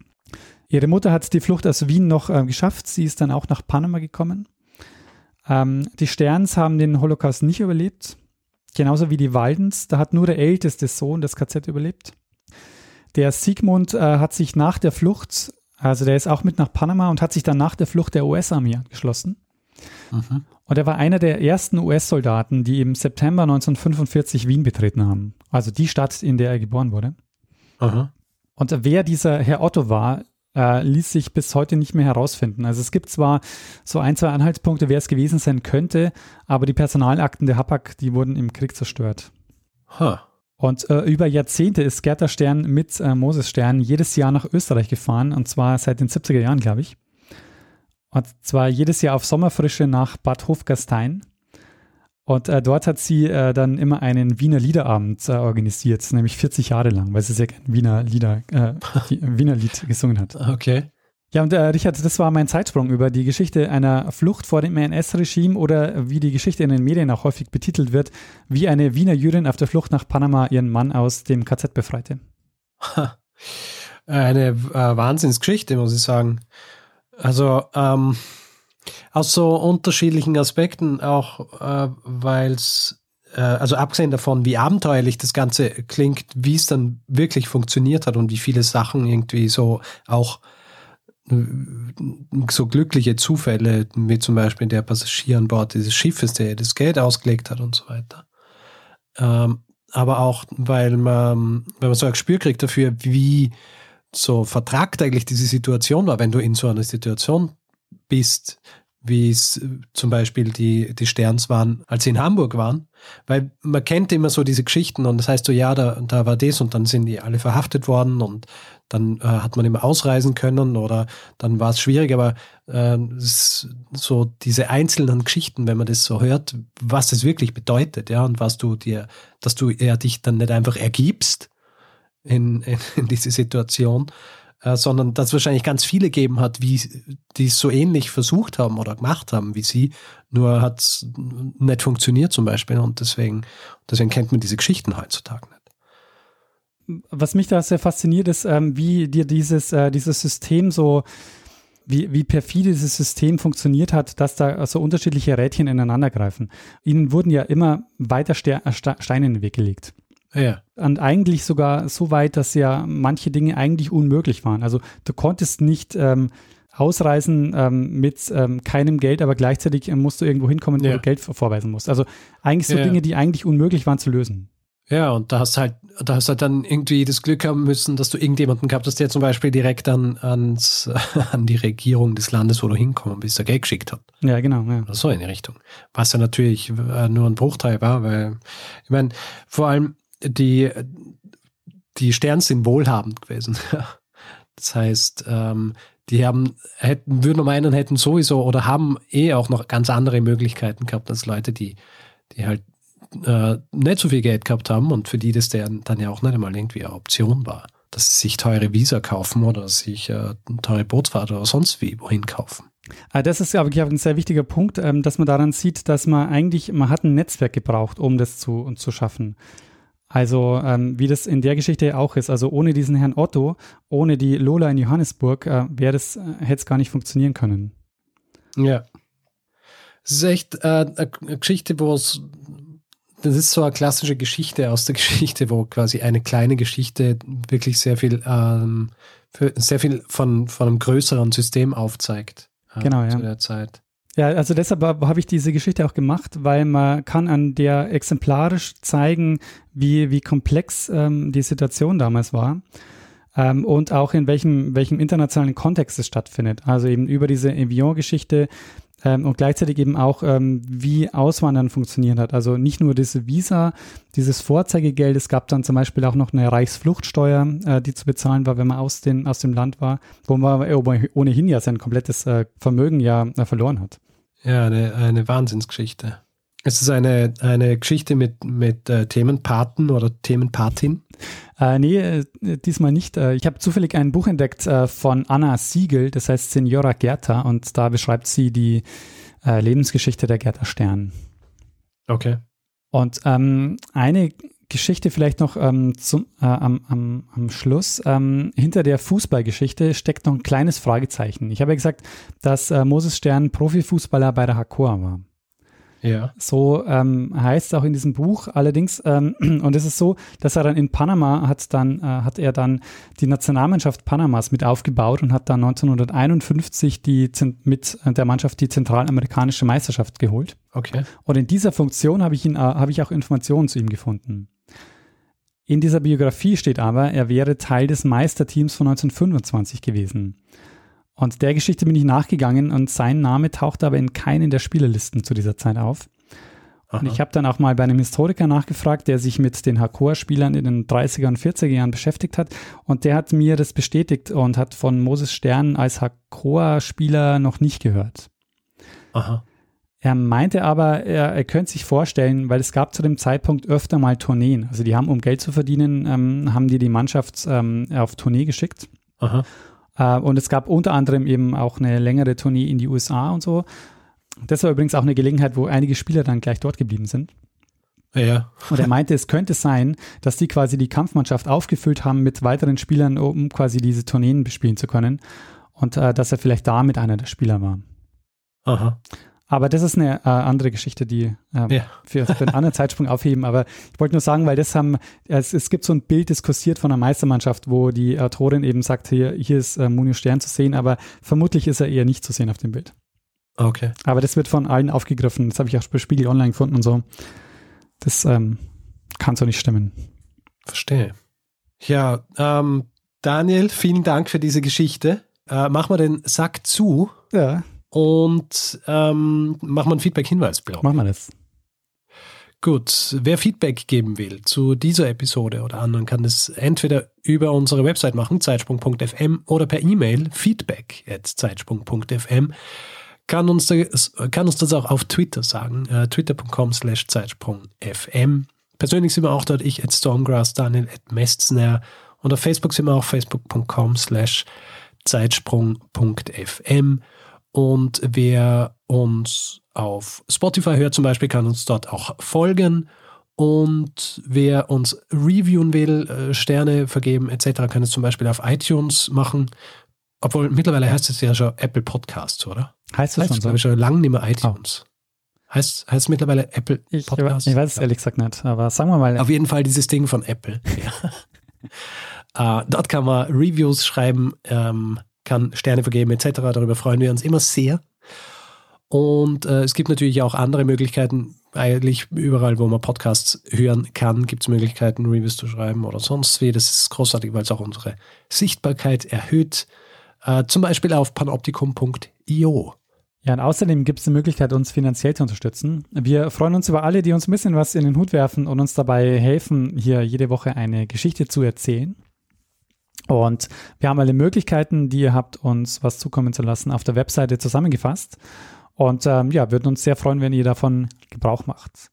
Speaker 2: Ihre Mutter hat die Flucht aus Wien noch äh, geschafft. Sie ist dann auch nach Panama gekommen. Ähm, die Sterns haben den Holocaust nicht überlebt. Genauso wie die Waldens. Da hat nur der älteste Sohn das KZ überlebt. Der Sigmund äh, hat sich nach der Flucht, also der ist auch mit nach Panama und hat sich dann nach der Flucht der US-Armee angeschlossen. Mhm. Und er war einer der ersten US-Soldaten, die im September 1945 Wien betreten haben. Also die Stadt, in der er geboren wurde.
Speaker 3: Aha.
Speaker 2: Und wer dieser Herr Otto war, äh, ließ sich bis heute nicht mehr herausfinden. Also es gibt zwar so ein, zwei Anhaltspunkte, wer es gewesen sein könnte, aber die Personalakten der Hapag, die wurden im Krieg zerstört.
Speaker 3: Huh.
Speaker 2: Und äh, über Jahrzehnte ist Gerda Stern mit äh, Moses Stern jedes Jahr nach Österreich gefahren, und zwar seit den 70er Jahren, glaube ich. Und zwar jedes Jahr auf Sommerfrische nach Bad Hofgastein. Und äh, dort hat sie äh, dann immer einen Wiener Liederabend äh, organisiert, nämlich 40 Jahre lang, weil sie sehr gerne Wiener Lieder, äh, Wiener Lied gesungen hat.
Speaker 3: Okay.
Speaker 2: Ja, und äh, Richard, das war mein Zeitsprung über die Geschichte einer Flucht vor dem NS-Regime oder wie die Geschichte in den Medien auch häufig betitelt wird, wie eine Wiener Jüdin auf der Flucht nach Panama ihren Mann aus dem KZ befreite.
Speaker 3: Eine äh, Wahnsinnsgeschichte, muss ich sagen. Also ähm, aus so unterschiedlichen Aspekten auch, äh, weil es, äh, also abgesehen davon, wie abenteuerlich das Ganze klingt, wie es dann wirklich funktioniert hat und wie viele Sachen irgendwie so auch äh, so glückliche Zufälle, wie zum Beispiel der Passagier an Bord dieses Schiffes, der das Geld ausgelegt hat und so weiter. Ähm, aber auch, weil man, wenn man so ein Gespür kriegt dafür, wie so vertragt eigentlich diese Situation war, wenn du in so einer Situation bist, wie es äh, zum Beispiel die, die Sterns waren, als sie in Hamburg waren. Weil man kennt immer so diese Geschichten und das heißt so, ja, da, da war das und dann sind die alle verhaftet worden und dann äh, hat man immer ausreisen können oder dann war es schwierig, aber äh, so diese einzelnen Geschichten, wenn man das so hört, was das wirklich bedeutet, ja, und was du dir, dass du ja dich dann nicht einfach ergibst, in, in, in diese Situation, äh, sondern dass es wahrscheinlich ganz viele gegeben hat, wie, die es so ähnlich versucht haben oder gemacht haben wie sie, nur hat es nicht funktioniert zum Beispiel und deswegen, deswegen kennt man diese Geschichten heutzutage nicht.
Speaker 2: Was mich da sehr fasziniert ist, ähm, wie dir dieses, äh, dieses System so wie, wie perfide dieses System funktioniert hat, dass da so unterschiedliche Rädchen ineinander greifen. Ihnen wurden ja immer weiter Ste Steine in den Weg gelegt.
Speaker 3: Ja.
Speaker 2: Und eigentlich sogar so weit, dass ja manche Dinge eigentlich unmöglich waren. Also du konntest nicht ähm, ausreisen ähm, mit ähm, keinem Geld, aber gleichzeitig äh, musst du irgendwo hinkommen, wo ja. du Geld vorweisen musst. Also eigentlich so ja. Dinge, die eigentlich unmöglich waren zu lösen.
Speaker 3: Ja, und da hast halt, da hast halt dann irgendwie das Glück haben müssen, dass du irgendjemanden gehabt hast, der zum Beispiel direkt an, ans, an die Regierung des Landes, wo du hinkommen bist, der Geld geschickt hat.
Speaker 2: Ja, genau. Ja.
Speaker 3: Oder so in die Richtung. Was ja natürlich äh, nur ein Bruchteil war, weil, ich meine, vor allem, die, die Sterns sind wohlhabend gewesen. das heißt, ähm, die haben, hätten, würden meinen, hätten sowieso oder haben eh auch noch ganz andere Möglichkeiten gehabt als Leute, die, die halt äh, nicht so viel Geld gehabt haben und für die das dann, dann ja auch nicht einmal irgendwie eine Option war, dass sie sich teure Visa kaufen oder sich äh, teure Bootsfahrt oder sonst wie wohin kaufen.
Speaker 2: Ah, das ist, glaube ich, ein sehr wichtiger Punkt, ähm, dass man daran sieht, dass man eigentlich, man hat ein Netzwerk gebraucht, um das zu, zu schaffen. Also ähm, wie das in der Geschichte auch ist. Also ohne diesen Herrn Otto, ohne die Lola in Johannesburg, äh, wäre das, äh, hätte es gar nicht funktionieren können.
Speaker 3: Ja. Es ist echt äh, eine Geschichte, wo es das ist so eine klassische Geschichte aus der Geschichte, wo quasi eine kleine Geschichte wirklich sehr viel, ähm, sehr viel von, von einem größeren System aufzeigt.
Speaker 2: Äh, genau, ja.
Speaker 3: Zu der Zeit.
Speaker 2: Ja, also deshalb habe ich diese Geschichte auch gemacht, weil man kann an der exemplarisch zeigen, wie, wie komplex ähm, die Situation damals war ähm, und auch in welchem, welchem internationalen Kontext es stattfindet. Also eben über diese Evian-Geschichte ähm, und gleichzeitig eben auch, ähm, wie Auswandern funktioniert hat. Also nicht nur diese Visa, dieses Vorzeigegeld, es gab dann zum Beispiel auch noch eine Reichsfluchtsteuer, äh, die zu bezahlen war, wenn man aus, den, aus dem Land war, wo man ohnehin ja sein komplettes äh, Vermögen ja äh, verloren hat.
Speaker 3: Ja, eine, eine Wahnsinnsgeschichte. Es ist eine, eine Geschichte mit, mit äh, Themenpaten oder Themenpatin.
Speaker 2: Äh, nee, äh, diesmal nicht. Äh, ich habe zufällig ein Buch entdeckt äh, von Anna Siegel, das heißt Senora Gerta, und da beschreibt sie die Lebensgeschichte der Gerta Stern.
Speaker 3: Okay.
Speaker 2: Und ähm, eine Geschichte vielleicht noch ähm, zum, äh, am, am, am Schluss. Ähm, hinter der Fußballgeschichte steckt noch ein kleines Fragezeichen. Ich habe ja gesagt, dass äh, Moses Stern Profifußballer bei der Hakoa war.
Speaker 3: Ja.
Speaker 2: So ähm, heißt es auch in diesem Buch. Allerdings, ähm, und es ist so, dass er dann in Panama hat dann, äh, hat er dann die Nationalmannschaft Panamas mit aufgebaut und hat dann 1951 die, mit der Mannschaft die zentralamerikanische Meisterschaft geholt.
Speaker 3: Okay.
Speaker 2: Und in dieser Funktion habe ich ihn, äh, habe ich auch Informationen zu ihm gefunden. In dieser Biografie steht aber, er wäre Teil des Meisterteams von 1925 gewesen. Und der Geschichte bin ich nachgegangen und sein Name taucht aber in keinen der Spielerlisten zu dieser Zeit auf. Aha. Und ich habe dann auch mal bei einem Historiker nachgefragt, der sich mit den Hakoa-Spielern in den 30er und 40er Jahren beschäftigt hat. Und der hat mir das bestätigt und hat von Moses Stern als Hakoa-Spieler noch nicht gehört.
Speaker 3: Aha.
Speaker 2: Er meinte aber, er, er könnte sich vorstellen, weil es gab zu dem Zeitpunkt öfter mal Tourneen. Also die haben, um Geld zu verdienen, ähm, haben die die Mannschaft ähm, auf Tournee geschickt.
Speaker 3: Aha.
Speaker 2: Äh, und es gab unter anderem eben auch eine längere Tournee in die USA und so. Das war übrigens auch eine Gelegenheit, wo einige Spieler dann gleich dort geblieben sind.
Speaker 3: Ja.
Speaker 2: Und er meinte, es könnte sein, dass die quasi die Kampfmannschaft aufgefüllt haben mit weiteren Spielern, um quasi diese Tourneen bespielen zu können. Und äh, dass er vielleicht da mit einer der Spieler war.
Speaker 3: Aha.
Speaker 2: Aber das ist eine äh, andere Geschichte, die äh,
Speaker 3: Ja.
Speaker 2: für, für einen anderen Zeitsprung aufheben. Aber ich wollte nur sagen, weil das haben, es, es gibt so ein Bild, das kursiert von einer Meistermannschaft, wo die Autorin eben sagt, hier, hier ist äh, Munio Stern zu sehen, aber vermutlich ist er eher nicht zu sehen auf dem Bild.
Speaker 3: Okay.
Speaker 2: Aber das wird von allen aufgegriffen. Das habe ich auch bei Spiegel Online gefunden und so. Das ähm, kann so nicht stimmen.
Speaker 3: Verstehe. Ja, ähm, Daniel, vielen Dank für diese Geschichte. Äh, machen wir den Sack zu
Speaker 2: Ja,
Speaker 3: und ähm, machen wir einen Feedback-Hinweis-Blog.
Speaker 2: machen wir das.
Speaker 3: Gut, wer Feedback geben will zu dieser Episode oder anderen, kann das entweder über unsere Website machen, zeitsprung.fm, oder per E-Mail feedback.zeitsprung.fm. Kann uns, das, kann uns das auch auf Twitter sagen, äh, twitter.com slash zeitsprung.fm. Persönlich sind wir auch dort, ich at Stormgrass, Daniel at Mestner und auf Facebook sind wir auch facebook.com slash zeitsprung.fm. Und wer uns auf Spotify hört zum Beispiel, kann uns dort auch folgen. Und wer uns reviewen will, äh, Sterne vergeben etc., kann es zum Beispiel auf iTunes machen. Obwohl mittlerweile heißt es ja schon Apple Podcasts, oder?
Speaker 2: Heißt
Speaker 3: Heißt
Speaker 2: schon
Speaker 3: es,
Speaker 2: so?
Speaker 3: glaube ich, schon lange nicht mehr iTunes. Heißt, heißt es mittlerweile Apple
Speaker 2: Ich, ich
Speaker 3: Podcasts?
Speaker 2: weiß es ehrlich gesagt nicht, aber sagen wir mal.
Speaker 3: Auf jeden Fall dieses Ding von Apple. Ja. äh, dort kann man Reviews schreiben, ähm, kann Sterne vergeben etc. Darüber freuen wir uns immer sehr. Und äh, es gibt natürlich auch andere Möglichkeiten. Eigentlich überall, wo man Podcasts hören kann, gibt es Möglichkeiten, Reviews zu schreiben oder sonst wie. Das ist großartig, weil es auch unsere Sichtbarkeit erhöht. Äh, zum Beispiel auf panoptikum.io.
Speaker 2: Ja, und außerdem gibt es die Möglichkeit, uns finanziell zu unterstützen. Wir freuen uns über alle, die uns ein bisschen was in den Hut werfen und uns dabei helfen, hier jede Woche eine Geschichte zu erzählen. Und wir haben alle Möglichkeiten, die ihr habt, uns was zukommen zu lassen, auf der Webseite zusammengefasst. Und ähm, ja, würden uns sehr freuen, wenn ihr davon Gebrauch macht.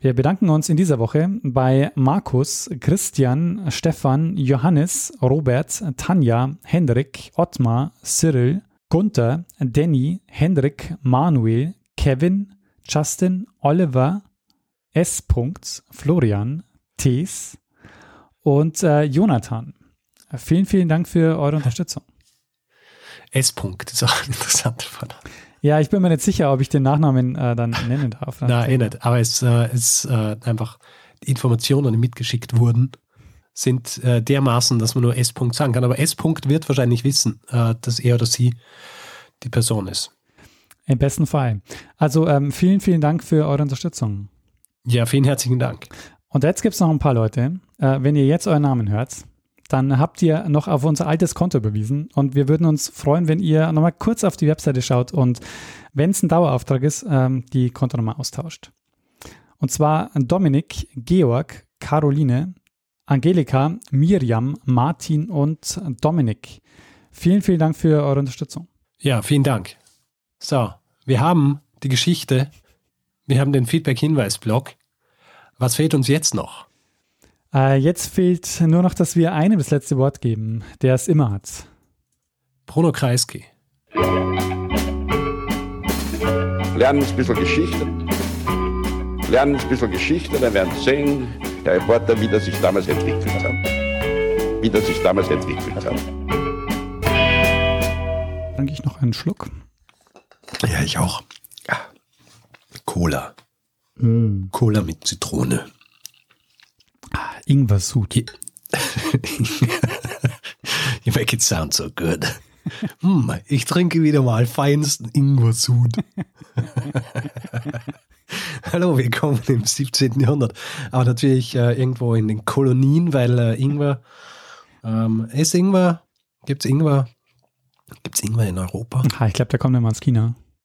Speaker 2: Wir bedanken uns in dieser Woche bei Markus, Christian, Stefan, Johannes, Robert, Tanja, Hendrik, Ottmar, Cyril, Gunther, Danny, Hendrik, Manuel, Kevin, Justin, Oliver, S. Florian, Tees und äh, Jonathan. Vielen, vielen Dank für eure Unterstützung.
Speaker 3: S. -Punkt ist auch ein interessanter Vorname.
Speaker 2: Ja, ich bin mir nicht sicher, ob ich den Nachnamen äh, dann nennen darf.
Speaker 3: Nein, eh nicht. Aber es äh, ist äh, einfach, die Informationen, die mitgeschickt wurden, sind äh, dermaßen, dass man nur S. -Punkt sagen kann. Aber S. -Punkt wird wahrscheinlich wissen, äh, dass er oder sie die Person ist.
Speaker 2: Im besten Fall. Also ähm, vielen, vielen Dank für eure Unterstützung.
Speaker 3: Ja, vielen herzlichen Dank.
Speaker 2: Und jetzt gibt es noch ein paar Leute. Äh, wenn ihr jetzt euren Namen hört, dann habt ihr noch auf unser altes Konto überwiesen. Und wir würden uns freuen, wenn ihr nochmal kurz auf die Webseite schaut und wenn es ein Dauerauftrag ist, ähm, die Kontonummer austauscht. Und zwar Dominik, Georg, Caroline, Angelika, Miriam, Martin und Dominik. Vielen, vielen Dank für eure Unterstützung.
Speaker 3: Ja, vielen Dank. So, wir haben die Geschichte, wir haben den Feedback-Hinweis-Blog. Was fehlt uns jetzt noch?
Speaker 2: Äh, jetzt fehlt nur noch, dass wir einem das letzte Wort geben, der es immer hat.
Speaker 3: Bruno Kreisky.
Speaker 4: Lernen ein bisschen Geschichte. Lernen ein bisschen Geschichte, dann werden Sie sehen, der Reporter, wie das sich damals entwickelt hat. Wie das sich damals entwickelt hat.
Speaker 2: Trinke ich noch einen Schluck.
Speaker 3: Ja, ich auch. Ja. Cola.
Speaker 2: Mm.
Speaker 3: Cola mit Zitrone.
Speaker 2: Ingwer-Sud.
Speaker 3: You make it sound so good. Hm, ich trinke wieder mal feinsten Ingwer-Sud. Hallo, willkommen im 17. Jahrhundert. Aber natürlich äh, irgendwo in den Kolonien, weil äh, Ingwer, ähm, ist Ingwer, gibt's Ingwer, gibt's Ingwer in Europa?
Speaker 2: Ah, ich glaube, der kommt immer aus China.